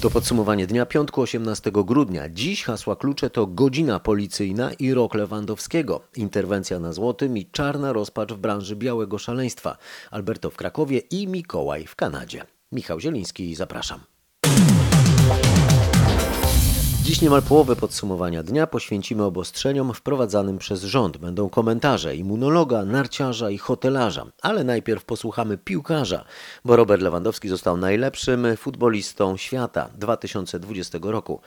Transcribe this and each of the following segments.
To podsumowanie dnia piątku 18 grudnia. Dziś hasła klucze to godzina policyjna i rok Lewandowskiego, interwencja na złotym i czarna rozpacz w branży białego szaleństwa. Alberto w Krakowie i Mikołaj w Kanadzie. Michał Zieliński, zapraszam. Dziś niemal połowę podsumowania dnia poświęcimy obostrzeniom wprowadzanym przez rząd. Będą komentarze immunologa, narciarza i hotelarza. Ale najpierw posłuchamy piłkarza, bo Robert Lewandowski został najlepszym futbolistą świata 2020 roku.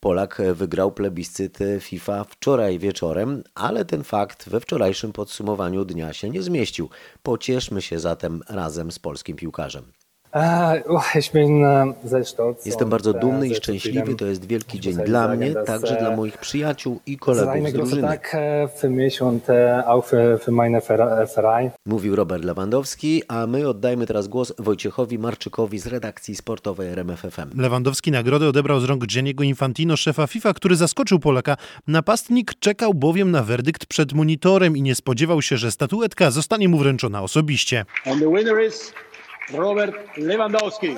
Polak wygrał plebiscyt FIFA wczoraj wieczorem, ale ten fakt we wczorajszym podsumowaniu dnia się nie zmieścił. Pocieszmy się zatem razem z polskim piłkarzem. Jestem bardzo dumny i szczęśliwy. To jest wielki dzień dla mnie, także dla moich przyjaciół i kolegów z drużyny. Ver- äh, Verein. Mówił Robert Lewandowski, a my oddajmy teraz głos Wojciechowi Marczykowi z redakcji sportowej RMFFM. Lewandowski nagrodę odebrał z rąk Gianniego Infantino, szefa FIFA, który zaskoczył Polaka. Napastnik czekał bowiem na werdykt przed monitorem i nie spodziewał się, że statuetka zostanie mu wręczona osobiście. Robert Lewandowski.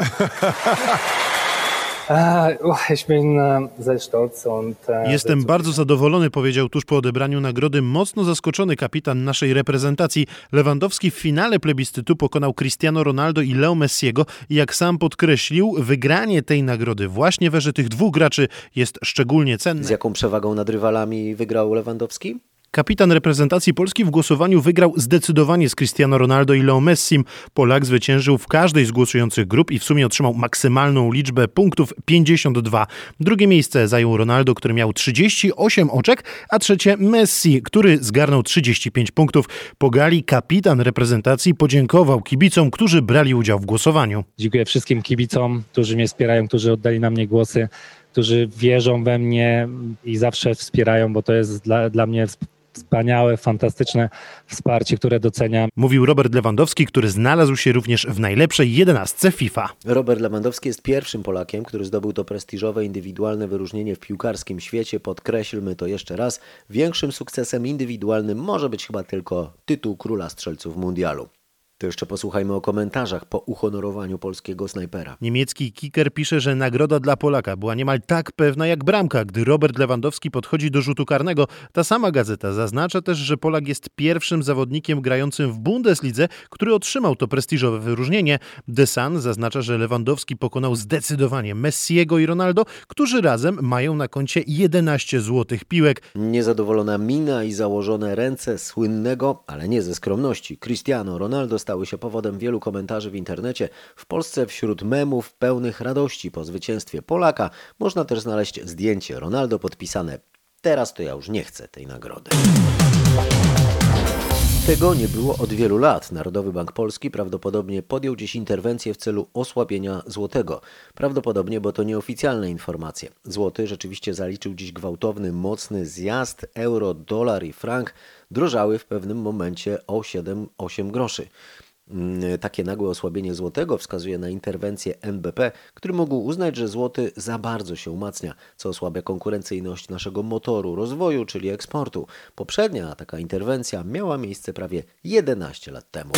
Jestem bardzo zadowolony, powiedział tuż po odebraniu nagrody mocno zaskoczony kapitan naszej reprezentacji. Lewandowski w finale plebiscytu pokonał Cristiano Ronaldo i Leo Messiego i jak sam podkreślił, wygranie tej nagrody właśnie w erze tych dwóch graczy jest szczególnie cenne. Z jaką przewagą nad rywalami wygrał Lewandowski? Kapitan reprezentacji Polski w głosowaniu wygrał zdecydowanie z Cristiano Ronaldo i Leo Messim. Polak zwyciężył w każdej z głosujących grup i w sumie otrzymał maksymalną liczbę punktów 52. Drugie miejsce zajął Ronaldo, który miał 38 oczek, a trzecie Messi, który zgarnął 35 punktów. Po gali kapitan reprezentacji podziękował kibicom, którzy brali udział w głosowaniu. Dziękuję wszystkim kibicom, którzy mnie wspierają, którzy oddali na mnie głosy, którzy wierzą we mnie i zawsze wspierają, bo to jest dla, dla mnie wspaniałe, fantastyczne wsparcie, które doceniam. Mówił Robert Lewandowski, który znalazł się również w najlepszej jedenastce FIFA. Robert Lewandowski jest pierwszym Polakiem, który zdobył to prestiżowe indywidualne wyróżnienie w piłkarskim świecie. Podkreślmy to jeszcze raz. Większym sukcesem indywidualnym może być chyba tylko tytuł króla strzelców mundialu. To jeszcze posłuchajmy o komentarzach po uhonorowaniu polskiego snajpera. Niemiecki kicker pisze, że nagroda dla Polaka była niemal tak pewna jak bramka, gdy Robert Lewandowski podchodzi do rzutu karnego. Ta sama gazeta zaznacza też, że Polak jest pierwszym zawodnikiem grającym w Bundeslidze, który otrzymał to prestiżowe wyróżnienie. The Sun zaznacza, że Lewandowski pokonał zdecydowanie Messiego i Ronaldo, którzy razem mają na koncie 11 złotych piłek. Niezadowolona mina i założone ręce słynnego, ale nie ze skromności, Cristiano Ronaldo stały się powodem wielu komentarzy w internecie. W Polsce wśród memów pełnych radości po zwycięstwie Polaka można też znaleźć zdjęcie Ronaldo podpisane Teraz to ja już nie chcę tej nagrody. Tego nie było od wielu lat. Narodowy Bank Polski prawdopodobnie podjął dziś interwencję w celu osłabienia złotego. Prawdopodobnie, bo to nieoficjalne informacje. Złoty rzeczywiście zaliczył dziś gwałtowny, mocny zjazd. Euro, dolar i frank drożały w pewnym momencie o 7-8 groszy. Mm, Takie nagłe osłabienie złotego wskazuje na interwencję NBP, który mógł uznać, że złoty za bardzo się umacnia, co osłabia konkurencyjność naszego motoru rozwoju, czyli eksportu. Poprzednia taka interwencja miała miejsce prawie 11 lat temu.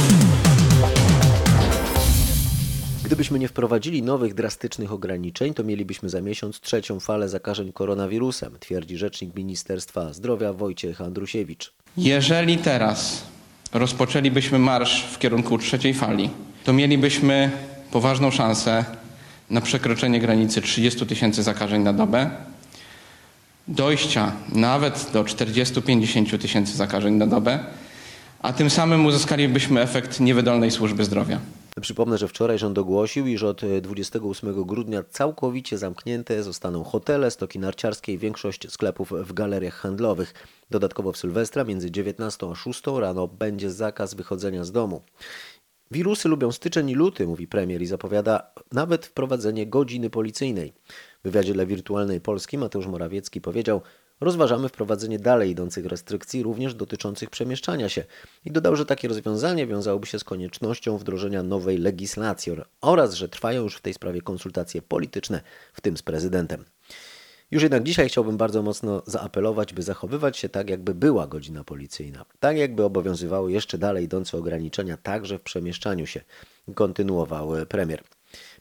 Gdybyśmy nie wprowadzili nowych drastycznych ograniczeń, to mielibyśmy za miesiąc trzecią falę zakażeń koronawirusem, twierdzi rzecznik Ministerstwa Zdrowia Wojciech Andrusiewicz. Jeżeli teraz rozpoczęlibyśmy marsz w kierunku trzeciej fali, to mielibyśmy poważną szansę na przekroczenie granicy 30 tysięcy zakażeń na dobę, dojścia nawet do 40-50 tysięcy zakażeń na dobę, a tym samym uzyskalibyśmy efekt niewydolnej służby zdrowia. Przypomnę, że wczoraj rząd ogłosił, iż od 28 grudnia całkowicie zamknięte zostaną hotele, stoki narciarskie i większość sklepów w galeriach handlowych. Dodatkowo w Sylwestra między 19 a 6 rano będzie zakaz wychodzenia z domu. Wirusy lubią styczeń i luty, mówi premier i zapowiada nawet wprowadzenie godziny policyjnej. W wywiadzie dla Wirtualnej Polski Mateusz Morawiecki powiedział, rozważamy wprowadzenie dalej idących restrykcji, również dotyczących przemieszczania się. I dodał, że takie rozwiązanie wiązałoby się z koniecznością wdrożenia nowej legislacji oraz, że trwają już w tej sprawie konsultacje polityczne, w tym z prezydentem. Już jednak dzisiaj chciałbym bardzo mocno zaapelować, by zachowywać się tak, jakby była godzina policyjna. Tak, jakby obowiązywały jeszcze dalej idące ograniczenia także w przemieszczaniu się, kontynuował premier.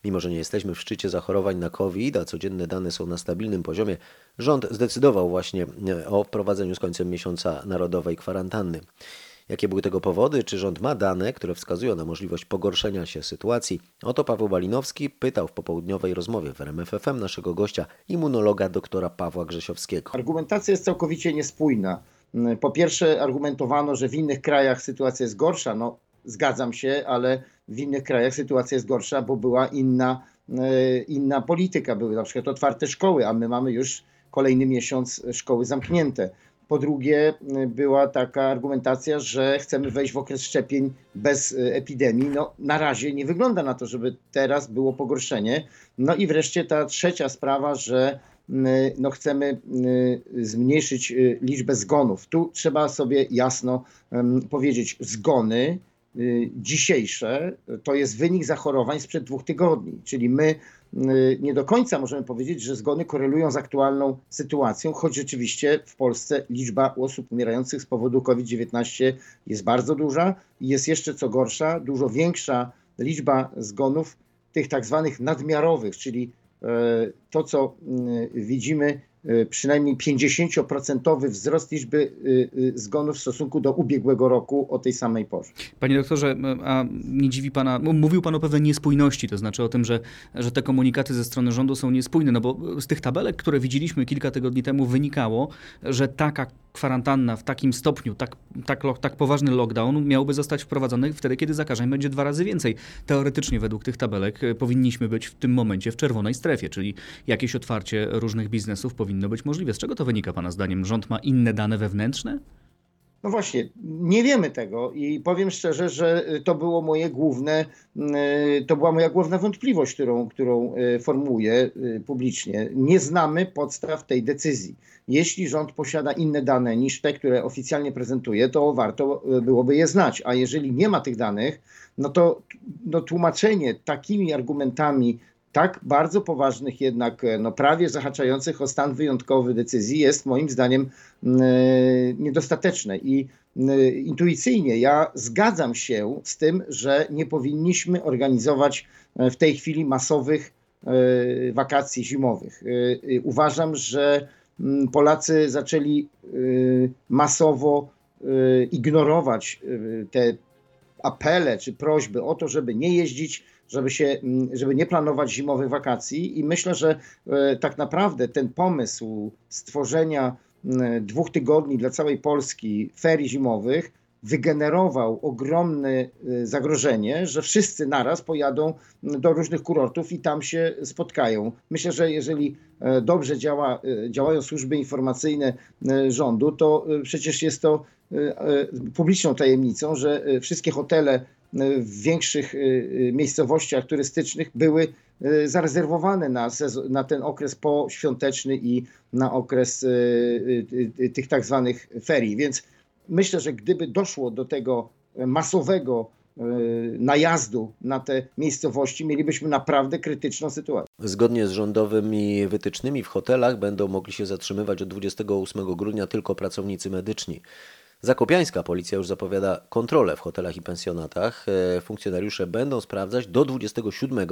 Mimo, że nie jesteśmy w szczycie zachorowań na COVID, a codzienne dane są na stabilnym poziomie, rząd zdecydował właśnie e, o wprowadzeniu z końcem miesiąca narodowej kwarantanny. Jakie były tego powody? Czy rząd ma dane, które wskazują na możliwość pogorszenia się sytuacji? Oto Paweł Balinowski pytał w popołudniowej rozmowie w RMFFM naszego gościa, immunologa doktora Pawła Grzesiowskiego. Argumentacja jest całkowicie niespójna. Po pierwsze, argumentowano, że w innych krajach sytuacja jest gorsza. No, zgadzam się, ale w innych krajach sytuacja jest gorsza, bo była inna, e, inna polityka. Były na przykład otwarte szkoły, a my mamy już kolejny miesiąc szkoły zamknięte. Po drugie, e, była taka argumentacja, że chcemy wejść w okres szczepień bez e, epidemii. No, na razie nie wygląda na to, żeby teraz było pogorszenie. No i wreszcie ta trzecia sprawa, że no chcemy zmniejszyć liczbę zgonów. Tu trzeba sobie jasno powiedzieć, zgony dzisiejsze to jest wynik zachorowań sprzed dwóch tygodni, czyli my nie do końca możemy powiedzieć, że zgony korelują z aktualną sytuacją, choć rzeczywiście w Polsce liczba osób umierających z powodu COVID-19 jest bardzo duża. I jest jeszcze co gorsza, dużo większa liczba zgonów tych tak zwanych nadmiarowych, czyli to, co widzimy, przynajmniej 50% wzrost liczby zgonów w stosunku do ubiegłego roku o tej samej porze. Panie doktorze, a nie dziwi pana, mówił pan o pewnej niespójności, to znaczy o tym, że, że te komunikaty ze strony rządu są niespójne, no bo z tych tabelek, które widzieliśmy kilka tygodni temu wynikało, że taka kwarantanna w takim stopniu, tak, tak, tak poważny lockdown miałby zostać wprowadzony wtedy, kiedy zakażeń będzie dwa razy więcej. Teoretycznie według tych tabelek powinniśmy być w tym momencie w czerwonej strefie, czyli jakieś otwarcie różnych biznesów powinno być możliwe. Z czego to wynika Pana zdaniem? Rząd ma inne dane wewnętrzne? No właśnie, nie wiemy tego i powiem szczerze, że to było moje główne, to była moja główna wątpliwość, którą, którą formułuję publicznie. Nie znamy podstaw tej decyzji. Jeśli rząd posiada inne dane niż te, które oficjalnie prezentuje, to warto byłoby je znać. A jeżeli nie ma tych danych, no to no, tłumaczenie takimi argumentami tak bardzo poważnych jednak, no prawie zahaczających o stan wyjątkowy decyzji jest moim zdaniem niedostateczne. I intuicyjnie ja zgadzam się z tym, że nie powinniśmy organizować w tej chwili masowych wakacji zimowych. Uważam, że Polacy zaczęli masowo ignorować te apele czy prośby o to, żeby nie jeździć, żeby, się, żeby nie planować zimowych wakacji. I myślę, że tak naprawdę ten pomysł stworzenia dwóch tygodni dla całej Polski ferii zimowych wygenerował ogromne zagrożenie, że wszyscy naraz pojadą do różnych kurortów i tam się spotkają. Myślę, że jeżeli dobrze działa, działają służby informacyjne rządu, to przecież jest to publiczną tajemnicą, że wszystkie hotele w większych miejscowościach turystycznych były zarezerwowane na, sezon, na ten okres poświąteczny i na okres tych tak zwanych ferii. Więc myślę, że gdyby doszło do tego masowego najazdu na te miejscowości, mielibyśmy naprawdę krytyczną sytuację. Zgodnie z rządowymi wytycznymi w hotelach będą mogli się zatrzymywać od 28 grudnia tylko pracownicy medyczni. Zakopiańska policja już zapowiada kontrolę w hotelach i pensjonatach. Funkcjonariusze będą sprawdzać do 27,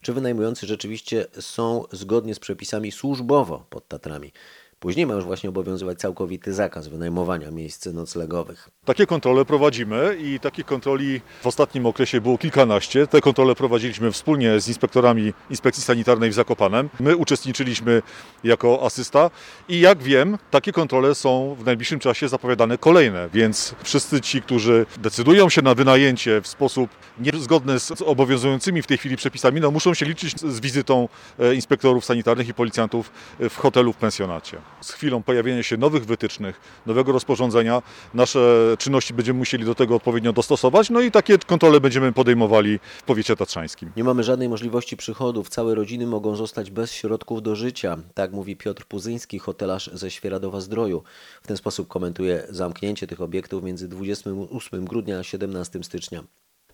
czy wynajmujący rzeczywiście są zgodnie z przepisami służbowo pod Tatrami. Później ma już właśnie obowiązywać całkowity zakaz wynajmowania miejsc noclegowych. Takie kontrole prowadzimy i takich kontroli w ostatnim okresie było kilkanaście. Te kontrole prowadziliśmy wspólnie z inspektorami Inspekcji Sanitarnej w Zakopanem. My uczestniczyliśmy jako asysta i jak wiem, takie kontrole są w najbliższym czasie zapowiadane kolejne, więc wszyscy ci, którzy decydują się na wynajęcie w sposób niezgodny z obowiązującymi w tej chwili przepisami, no muszą się liczyć z wizytą inspektorów sanitarnych i policjantów w hotelu, w pensjonacie z chwilą pojawienia się nowych wytycznych, nowego rozporządzenia, nasze czynności będziemy musieli do tego odpowiednio dostosować, no i takie kontrole będziemy podejmowali w powiecie tatrzańskim. Nie mamy żadnej możliwości przychodów, całe rodziny mogą zostać bez środków do życia, tak mówi Piotr Puzyński, hotelarz ze Świeradowa Zdroju. W ten sposób komentuje zamknięcie tych obiektów między 28 grudnia a 17 stycznia.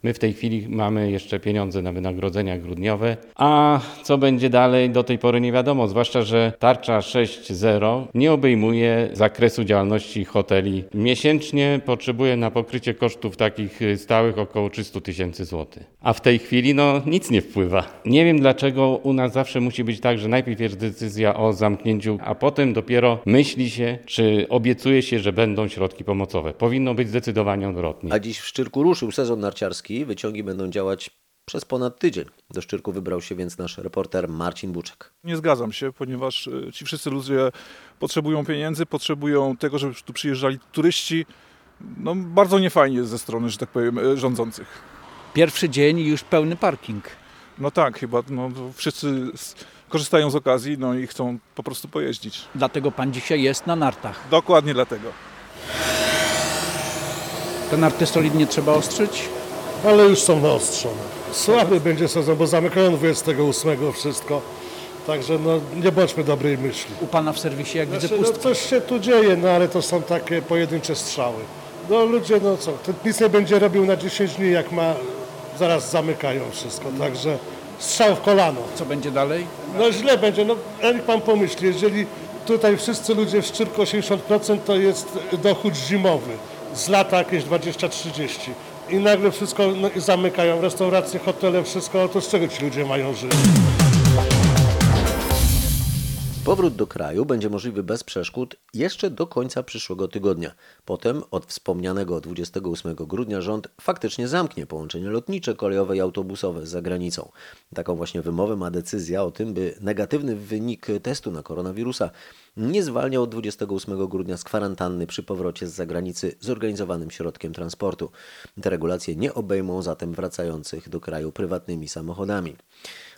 My w tej chwili mamy jeszcze pieniądze na wynagrodzenia grudniowe, a co będzie dalej do tej pory nie wiadomo, zwłaszcza, że tarcza 6.0 nie obejmuje zakresu działalności hoteli. Miesięcznie potrzebuje na pokrycie kosztów takich y, stałych około 300 tysięcy złotych. A w tej chwili no nic nie wpływa. Nie wiem dlaczego u nas zawsze musi być tak, że najpierw jest decyzja o zamknięciu, a potem dopiero myśli się, czy obiecuje się, że będą środki pomocowe. Powinno być zdecydowanie odwrotnie. A dziś w Szczyrku ruszył sezon narciarski. Wyciągi będą działać przez ponad tydzień. Do Szczyrku wybrał się więc nasz reporter Marcin Buczek. Nie zgadzam się, ponieważ y, ci wszyscy ludzie potrzebują pieniędzy, potrzebują tego, żeby tu przyjeżdżali turyści. No, bardzo niefajnie jest ze strony, że tak powiem, y, rządzących. Pierwszy dzień i już pełny parking. No tak, chyba no, wszyscy korzystają z okazji no i chcą po prostu pojeździć. Dlatego pan dzisiaj jest na nartach. Dokładnie dlatego. Te narty solidnie trzeba ostrzyć. Ale już są naostrzone. Słaby będzie sezon, bo zamykają 28 wszystko. Także no, nie bądźmy dobrej myśli. U pana w serwisie, jak widzę, Znaczy, no, pustko. coś się tu dzieje, no ale to są takie pojedyncze strzały. No ludzie, no co, ten nic nie będzie robił na 10 dni, jak ma, zaraz zamykają wszystko, także strzał w kolano. Co będzie dalej? No źle będzie, no niech pan pomyśli, jeżeli tutaj wszyscy ludzie w Szczyrku 80% to jest dochód zimowy, z lata jakieś 20-30 i nagle wszystko no, i zamykają, restauracje, hotele, wszystko, to z czego ci ludzie mają żyć? Powrót do kraju będzie możliwy bez przeszkód jeszcze do końca przyszłego tygodnia. Potem od wspomnianego 28 grudnia rząd faktycznie zamknie połączenia lotnicze, kolejowe i autobusowe z zagranicą. Taką właśnie wymowę ma decyzja o tym, by negatywny wynik testu na koronawirusa nie zwalniał od 28 grudnia z kwarantanny przy powrocie z zagranicy zorganizowanym środkiem transportu. Te regulacje nie obejmą zatem wracających do kraju prywatnymi samochodami.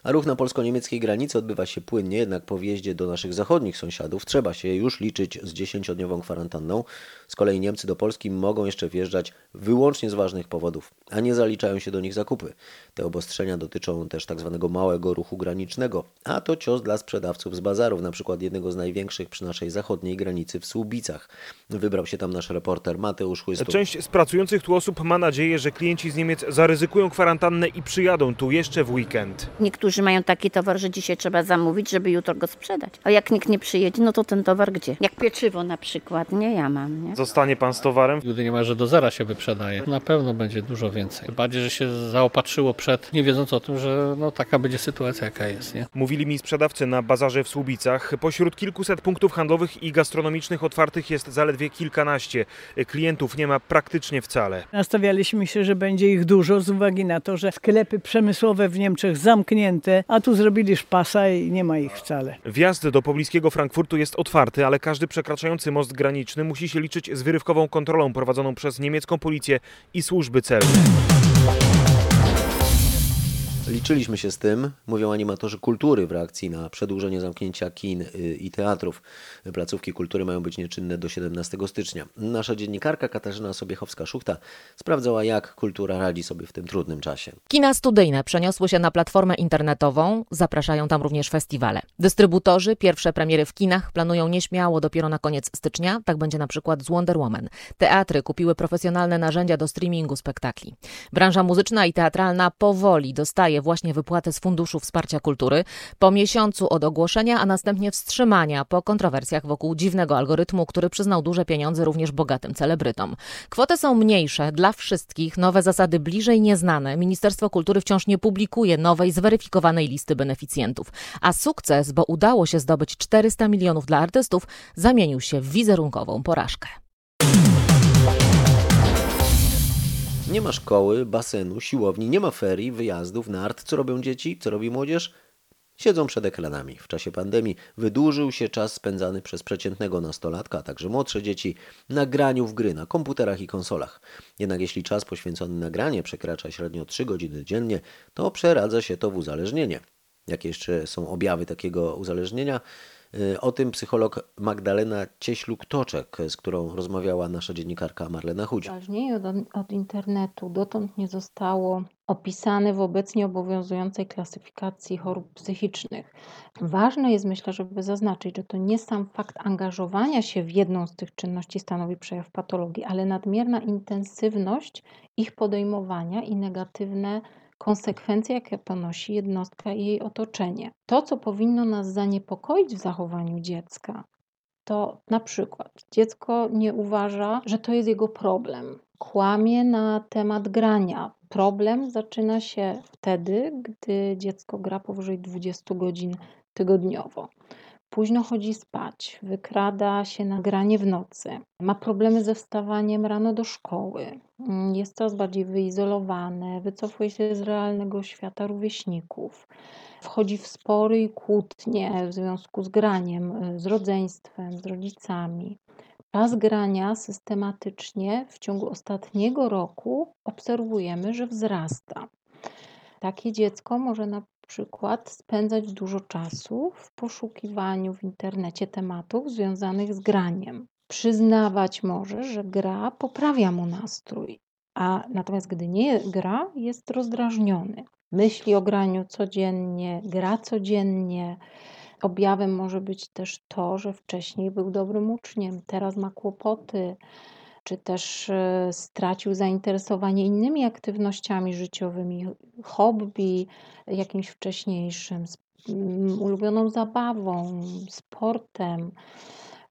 A ruch na polsko-niemieckiej granicy odbywa się płynnie, jednak po wjeździe do naszych zachodnich sąsiadów trzeba się już liczyć z 10-dniową kwarantanną. Z kolei Niemcy do Polski mogą jeszcze wjeżdżać wyłącznie z ważnych powodów, a nie zaliczają się do nich zakupy. Te obostrzenia dotyczą też tzw. małego ruchu granicznego, a to cios dla sprzedawców z bazarów, na przykład jednego z największych przy naszej zachodniej granicy w Słubicach. Wybrał się tam nasz reporter Mateusz Chłystów. Część z pracujących tu osób ma nadzieję, że klienci z Niemiec zaryzykują kwarantannę i przyjadą tu jeszcze w weekend. Niektórzy mają taki towar, że dzisiaj trzeba zamówić, żeby jutro go sprzedać. A jak nikt nie przyjedzie, no to ten towar gdzie? Jak pieczywo na przykład, nie ja mam, nie? Zostanie pan z towarem? Nigdy nie ma, że do zera się wyprzedaje. Na pewno będzie dużo więcej. Bardziej, że się zaopatrzyło przed, nie wiedząc o tym, że no, taka będzie sytuacja, jaka jest. Nie? Mówili mi sprzedawcy na bazarze w Słubicach. Pośród kilkuset punktów handlowych i gastronomicznych otwartych jest zaledwie kilkanaście. Klientów nie ma praktycznie wcale. Nastawialiśmy się, że będzie ich dużo z uwagi na to, że sklepy przemysłowe w Niemczech zamknięte, a tu zrobili szpasa i nie ma ich wcale. Wjazd do pobliskiego Frankfurtu jest otwarty, ale każdy przekraczający most graniczny musi się liczyć z wyrywkową kontrolą prowadzoną przez niemiecką policję i służby celne. Liczyliśmy się z tym, mówią animatorzy kultury w reakcji na przedłużenie zamknięcia kin y, i teatrów. Placówki kultury mają być nieczynne do 17 stycznia. Nasza dziennikarka Katarzyna Sobiechowska-Szuchta sprawdzała, jak kultura radzi sobie w tym trudnym czasie. Kina studyjne przeniosły się na platformę internetową, zapraszają tam również festiwale. Dystrybutorzy pierwsze premiery w kinach planują nieśmiało dopiero na koniec stycznia, tak będzie na przykład z Wonder Woman. Teatry kupiły profesjonalne narzędzia do streamingu spektakli. Branża muzyczna i teatralna powoli dostaje właśnie wypłaty z Funduszu Wsparcia Kultury po miesiącu od ogłoszenia, a następnie wstrzymania po kontrowersjach wokół dziwnego algorytmu, który przyznał duże pieniądze również bogatym celebrytom. Kwoty są mniejsze dla wszystkich, nowe zasady bliżej nieznane. Ministerstwo Kultury wciąż nie publikuje nowej, zweryfikowanej listy beneficjentów. A sukces, bo udało się zdobyć 400 milionów dla artystów, zamienił się w wizerunkową porażkę. Nie ma szkoły, basenu, siłowni, nie ma ferii, wyjazdów, nart. Co robią dzieci? Co robi młodzież? Siedzą przed ekranami. W czasie pandemii wydłużył się czas spędzany przez przeciętnego nastolatka, a także młodsze dzieci na graniu w gry na komputerach i konsolach. Jednak jeśli czas poświęcony na granie przekracza średnio 3 godziny dziennie, to przeradza się to w uzależnienie. Jakie jeszcze są objawy takiego uzależnienia? Y, O tym psycholog Magdalena Cieśluk-Toczek, z którą rozmawiała nasza dziennikarka Marlena Chudź. Uzależnienie od, od internetu dotąd nie zostało opisany w obecnie obowiązującej klasyfikacji chorób psychicznych. Ważne jest, myślę, żeby zaznaczyć, że to nie sam fakt angażowania się w jedną z tych czynności stanowi przejaw patologii, ale nadmierna intensywność ich podejmowania i negatywne konsekwencje, jakie ponosi jednostka i jej otoczenie. To, co powinno nas zaniepokoić w zachowaniu dziecka, to na przykład dziecko nie uważa, że to jest jego problem. Kłamie na temat grania. Problem zaczyna się wtedy, gdy dziecko gra powyżej 20 godzin tygodniowo. Późno chodzi spać, wykrada się na granie w nocy, ma problemy ze wstawaniem rano do szkoły, jest coraz bardziej wyizolowane, wycofuje się z realnego świata rówieśników, wchodzi w spory i kłótnie w związku z graniem, z rodzeństwem, z rodzicami. Czas grania systematycznie w ciągu ostatniego roku obserwujemy, że wzrasta. Takie dziecko może na przykład spędzać dużo czasu w poszukiwaniu w internecie tematów związanych z graniem. Przyznawać może, że gra poprawia mu nastrój, a natomiast gdy nie gra, jest rozdrażniony. Myśli o graniu codziennie, gra codziennie. Objawem może być też to, że wcześniej był dobrym uczniem, teraz ma kłopoty, czy też e, stracił zainteresowanie innymi aktywnościami życiowymi, hobby jakimś wcześniejszym, ulubioną zabawą, sportem.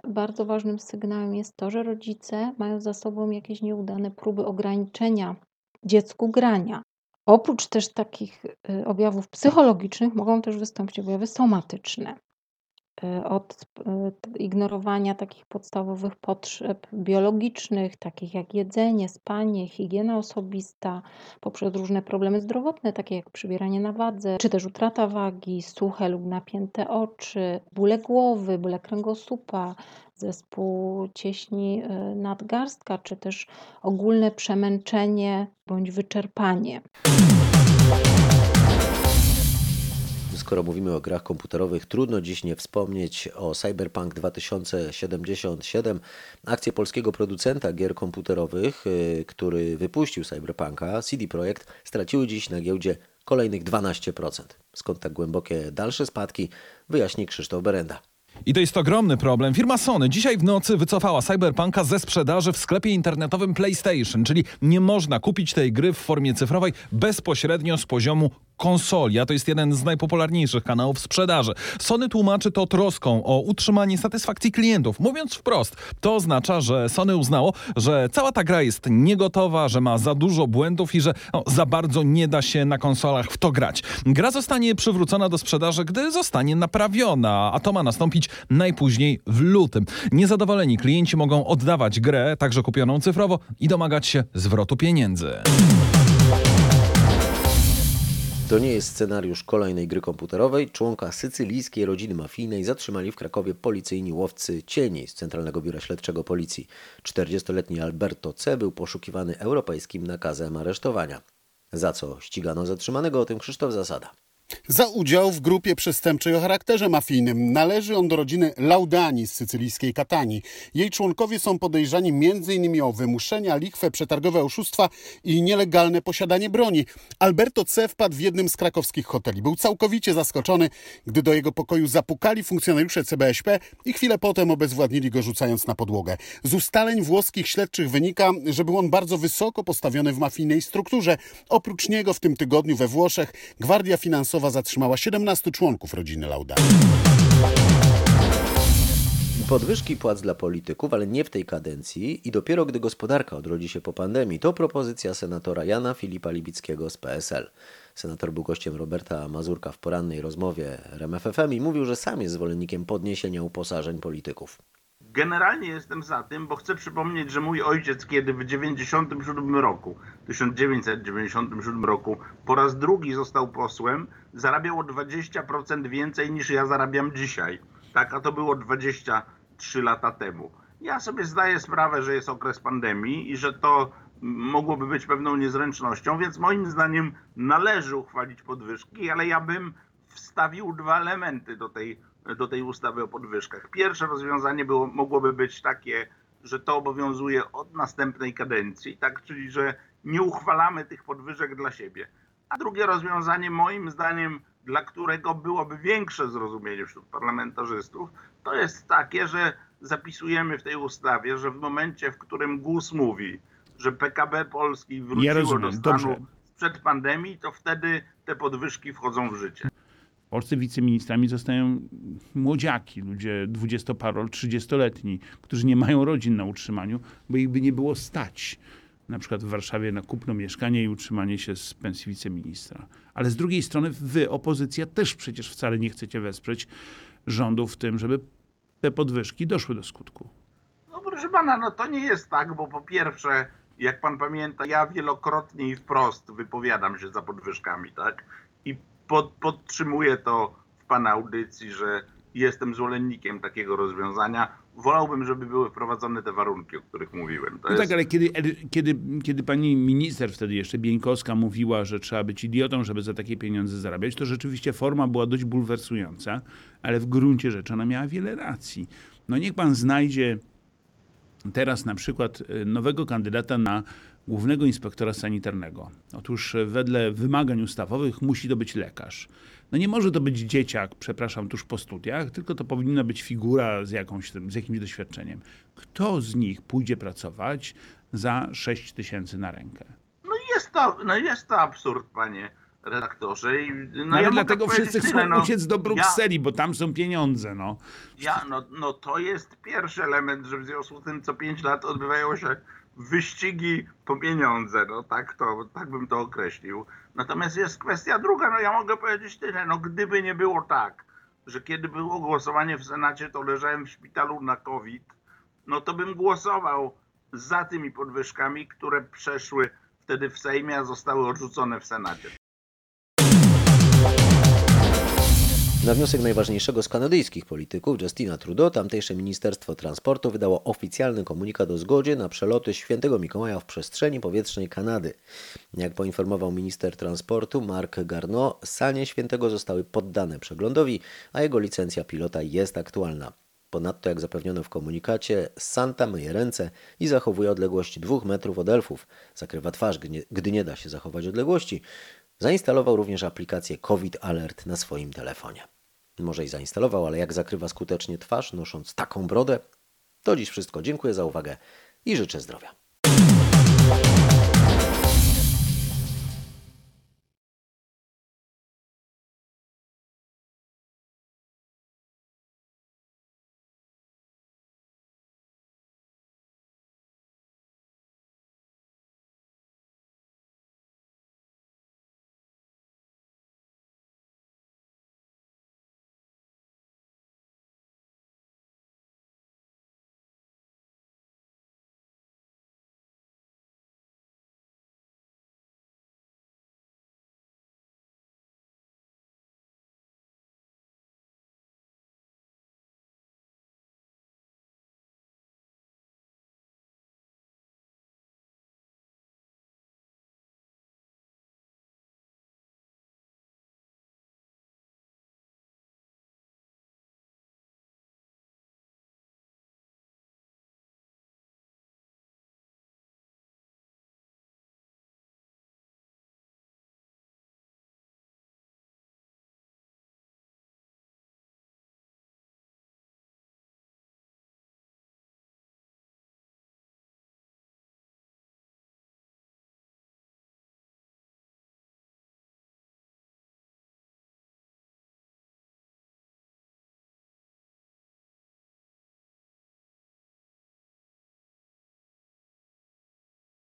Bardzo ważnym sygnałem jest to, że rodzice mają za sobą jakieś nieudane próby ograniczenia dziecku grania. Oprócz też takich e, objawów psychologicznych mogą też wystąpić objawy somatyczne. E, od e, ignorowania takich podstawowych potrzeb biologicznych, takich jak jedzenie, spanie, higiena osobista, poprzez różne problemy zdrowotne, takie jak przybieranie na wadze, czy też utrata wagi, suche lub napięte oczy, bóle głowy, bóle kręgosłupa, zespół cieśni e, nadgarstka, czy też ogólne przemęczenie bądź wyczerpanie. Skoro mówimy o grach komputerowych, trudno dziś nie wspomnieć o Cyberpunk 2077, akcję polskiego producenta gier komputerowych, y, który wypuścił Cyberpunka, CD Projekt, straciły dziś na giełdzie kolejnych 12%. Skąd tak głębokie dalsze spadki, wyjaśni Krzysztof Berenda. I to jest ogromny problem. Firma Sony dzisiaj w nocy wycofała Cyberpunka ze sprzedaży w sklepie internetowym PlayStation, czyli nie można kupić tej gry w formie cyfrowej bezpośrednio z poziomu konsoli, a to jest jeden z najpopularniejszych kanałów sprzedaży. Sony tłumaczy to troską o utrzymanie satysfakcji klientów. Mówiąc wprost, to oznacza, że Sony uznało, że cała ta gra jest niegotowa, że ma za dużo błędów i że no, za bardzo nie da się na konsolach w to grać. Gra zostanie przywrócona do sprzedaży, gdy zostanie naprawiona, a to ma nastąpić najpóźniej w lutym. Niezadowoleni klienci mogą oddawać grę, także kupioną cyfrowo, i domagać się zwrotu pieniędzy. To nie jest scenariusz kolejnej gry komputerowej. Członka sycylijskiej rodziny mafijnej zatrzymali w Krakowie policyjni łowcy cieni z Centralnego Biura Śledczego Policji. 40-letni Alberto C. był poszukiwany europejskim nakazem aresztowania. Za co ścigano zatrzymanego, o tym Krzysztof Zasada. Za udział w grupie przestępczej o charakterze mafijnym należy on do rodziny Laudani z sycylijskiej Katanii. Jej członkowie są podejrzani m.in. o wymuszenia, lichwę, przetargowe oszustwa i nielegalne posiadanie broni. Alberto C. wpadł w jednym z krakowskich hoteli. Był całkowicie zaskoczony, gdy do jego pokoju zapukali funkcjonariusze CBŚP i chwilę potem obezwładnili go rzucając na podłogę. Z ustaleń włoskich śledczych wynika, że był on bardzo wysoko postawiony w mafijnej strukturze. Oprócz niego w tym tygodniu we Włoszech Gwardia Finansowa zatrzymała 17 członków rodziny Laudani. Podwyżki płac dla polityków, ale nie w tej kadencji i dopiero gdy gospodarka odrodzi się po pandemii, to propozycja senatora Jana Filipa Libickiego z PSL. Senator był gościem Roberta Mazurka w porannej rozmowie RMFFM i mówił, że sam jest zwolennikiem podniesienia uposażeń polityków. Generalnie jestem za tym, bo chcę przypomnieć, że mój ojciec, kiedy w 97 roku, 1997 roku, po raz drugi został posłem, zarabiał o 20% więcej niż ja zarabiam dzisiaj. Tak, a to było 23 lata temu. Ja sobie zdaję sprawę, że jest okres pandemii i że to mogłoby być pewną niezręcznością, więc moim zdaniem należy uchwalić podwyżki, ale ja bym wstawił dwa elementy do tej do tej ustawy o podwyżkach. Pierwsze rozwiązanie było, mogłoby być takie, że to obowiązuje od następnej kadencji, tak, czyli że nie uchwalamy tych podwyżek dla siebie. A drugie rozwiązanie, moim zdaniem, dla którego byłoby większe zrozumienie wśród parlamentarzystów, to jest takie, że zapisujemy w tej ustawie, że w momencie, w którym GUS mówi, że PKB Polski wróciło Ja rozumiem, do stanu dobrze. sprzed pandemii, to wtedy te podwyżki wchodzą w życie. W Polsce wiceministrami zostają młodziaki, ludzie dwudziestoparo, trzydziestoletni, którzy nie mają rodzin na utrzymaniu, bo ich by nie było stać. Na przykład w Warszawie na kupno mieszkanie i utrzymanie się z pensji wiceministra. Ale z drugiej strony wy, opozycja, też przecież wcale nie chcecie wesprzeć rządu w tym, żeby te podwyżki doszły do skutku. No proszę pana, no to nie jest tak, bo po pierwsze, jak pan pamięta, ja wielokrotnie i wprost wypowiadam się za podwyżkami, tak? I pod, podtrzymuję to w pana audycji, że jestem zwolennikiem takiego rozwiązania. Wolałbym, żeby były wprowadzone te warunki, o których mówiłem. To No jest... tak, ale kiedy, kiedy, kiedy pani minister wtedy jeszcze Bieńkowska mówiła, że trzeba być idiotą, żeby za takie pieniądze zarabiać, to rzeczywiście forma była dość bulwersująca, ale w gruncie rzeczy ona miała wiele racji. No niech pan znajdzie teraz na przykład y, nowego kandydata na głównego inspektora sanitarnego. Otóż y, wedle wymagań ustawowych musi to być lekarz. No nie może to być dzieciak, przepraszam, tuż po studiach, tylko to powinna być figura z, jakąś, z jakimś doświadczeniem. Kto z nich pójdzie pracować za 6 tysięcy na rękę? No jest to, no jest to absurd, panie redaktorze. I, no, No ja dlatego wszyscy tyle, chcą no, uciec do Ja, Brukseli, bo tam są pieniądze, no. ja, no, no to jest pierwszy element, że w związku z tym co 5 lat odbywają się wyścigi po pieniądze, no tak to, tak bym to określił. Natomiast jest kwestia druga, no ja mogę powiedzieć tyle, no gdyby nie było tak, że kiedy było głosowanie w Senacie, to leżałem w szpitalu na COVID, no to bym głosował za tymi podwyżkami, które przeszły wtedy w Sejmie, a zostały odrzucone w Senacie. Na wniosek najważniejszego z kanadyjskich polityków, Justina Trudeau, tamtejsze Ministerstwo Transportu wydało oficjalny komunikat o zgodzie na przeloty Świętego Mikołaja w przestrzeni powietrznej Kanady. Jak poinformował minister transportu Mark Garneau, sanie Świętego zostały poddane przeglądowi, a jego licencja pilota jest aktualna. Ponadto, jak zapewniono w komunikacie, Santa myje ręce i zachowuje odległość dwóch metrów od elfów. Zakrywa twarz, gdy nie, da się zachować odległości. Zainstalował również aplikację COVID Alert na swoim telefonie. Może i zainstalował, ale jak zakrywa skutecznie twarz, nosząc taką brodę? To dziś wszystko. Dziękuję za uwagę i życzę zdrowia.